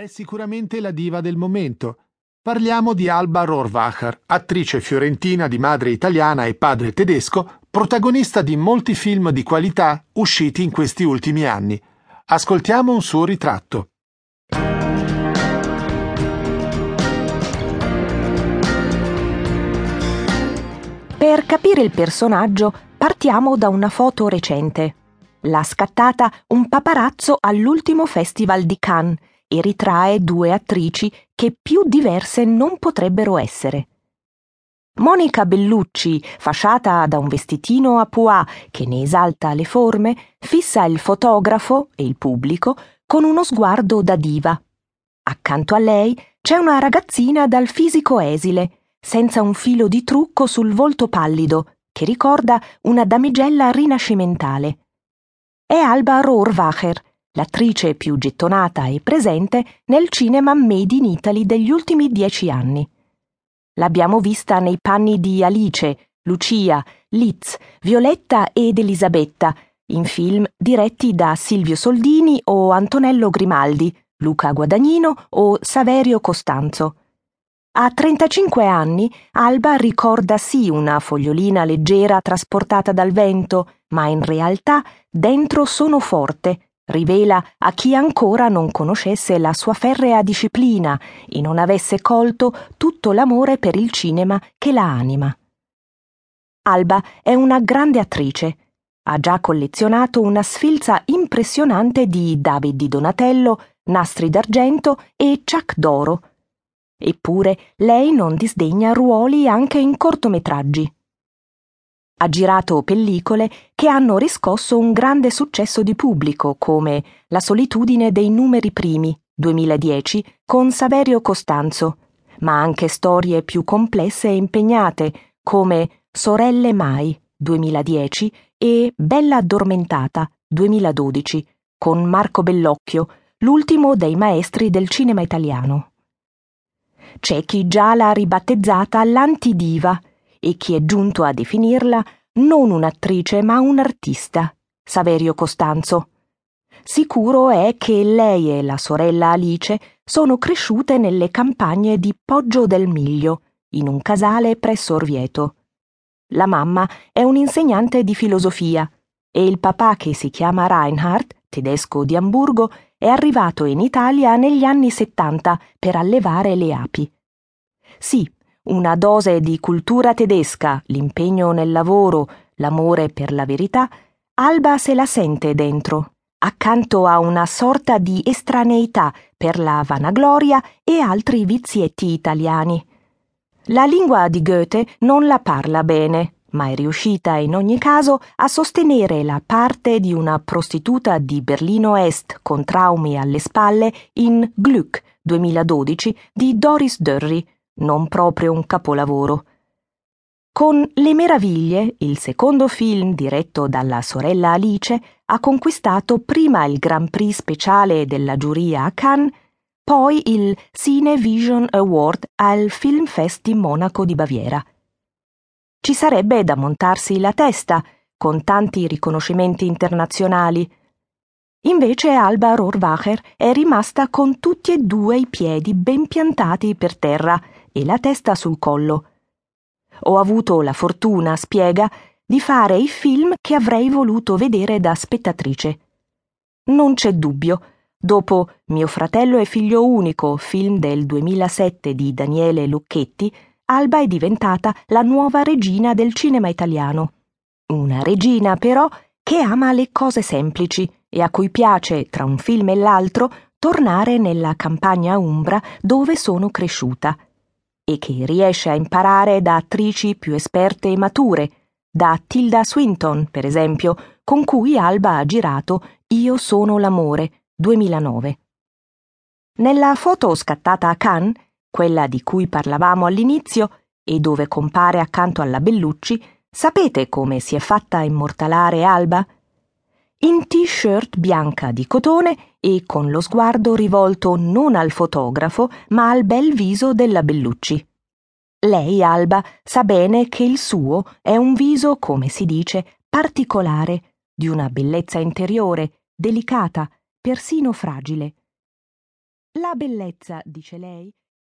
È sicuramente la diva del momento. Parliamo di Alba Rohrwacher, attrice fiorentina di madre italiana e padre tedesco, protagonista di molti film di qualità usciti in questi ultimi anni. Ascoltiamo un suo ritratto. Per capire il personaggio partiamo da una foto recente. L'ha scattata un paparazzo all'ultimo festival di Cannes e ritrae due attrici che più diverse non potrebbero essere. Monica Bellucci, fasciata da un vestitino a pois che ne esalta le forme, fissa il fotografo e il pubblico con uno sguardo da diva. Accanto a lei c'è una ragazzina dal fisico esile, senza un filo di trucco sul volto pallido, che ricorda una damigella rinascimentale. È Alba Rohrwacher, l'attrice più gettonata e presente nel cinema made in Italy degli ultimi dieci anni. L'abbiamo vista nei panni di Alice, Lucia, Liz, Violetta ed Elisabetta, in film diretti da Silvio Soldini o Antonello Grimaldi, Luca Guadagnino o Saverio Costanzo. A 35 anni Alba ricorda sì una fogliolina leggera trasportata dal vento, ma in realtà dentro sono forte, rivela a chi ancora non conoscesse la sua ferrea disciplina e non avesse colto tutto l'amore per il cinema che la anima. Alba è una grande attrice. Ha già collezionato una sfilza impressionante di David di Donatello, Nastri d'argento e Chuck d'oro. Eppure lei non disdegna ruoli anche in cortometraggi ha girato pellicole che hanno riscosso un grande successo di pubblico, come La solitudine dei numeri primi, 2010, con Saverio Costanzo, ma anche storie più complesse e impegnate, come Sorelle Mai, 2010, e Bella addormentata, 2012, con Marco Bellocchio, l'ultimo dei maestri del cinema italiano. C'è chi già l'ha ribattezzata l'antidiva e chi è giunto a definirla non un'attrice ma un artista, Saverio Costanzo. Sicuro è che lei e la sorella Alice sono cresciute nelle campagne di Poggio del Miglio, in un casale presso Orvieto. La mamma è un'insegnante di filosofia e il papà, che si chiama Reinhard, tedesco di Amburgo, è arrivato in Italia negli anni 70 per allevare le api. Sì, una dose di cultura tedesca, l'impegno nel lavoro, l'amore per la verità, Alba se la sente dentro, accanto a una sorta di estraneità per la vanagloria e altri vizietti italiani. La lingua di Goethe non la parla bene, ma è riuscita in ogni caso a sostenere la parte di una prostituta di Berlino Est con traumi alle spalle in Glück 2012 di Doris Dörri, non proprio un capolavoro. Con Le Meraviglie, il secondo film diretto dalla sorella Alice, ha conquistato prima il Grand Prix speciale della giuria a Cannes, poi il Cine Vision Award al Film Fest di Monaco di Baviera. Ci sarebbe da montarsi la testa, con tanti riconoscimenti internazionali. Invece Alba Rohrwacher è rimasta con tutti e due i piedi ben piantati per terra e la testa sul collo. Ho avuto la fortuna, spiega, di fare i film che avrei voluto vedere da spettatrice. Non c'è dubbio, dopo Mio fratello e figlio unico, film del 2007 di Daniele Lucchetti, Alba è diventata la nuova regina del cinema italiano. Una regina, però, che ama le cose semplici e a cui piace, tra un film e l'altro, tornare nella campagna umbra dove sono cresciuta e che riesce a imparare da attrici più esperte e mature, da Tilda Swinton, per esempio, con cui Alba ha girato Io sono l'amore 2009. Nella foto scattata a Cannes, quella di cui parlavamo all'inizio e dove compare accanto alla Bellucci, sapete come si è fatta immortalare Alba? In t-shirt bianca di cotone e con lo sguardo rivolto non al fotografo, ma al bel viso della Bellucci. Lei, Alba, sa bene che il suo è un viso, come si dice, particolare, di una bellezza interiore, delicata, persino fragile. La bellezza, dice lei,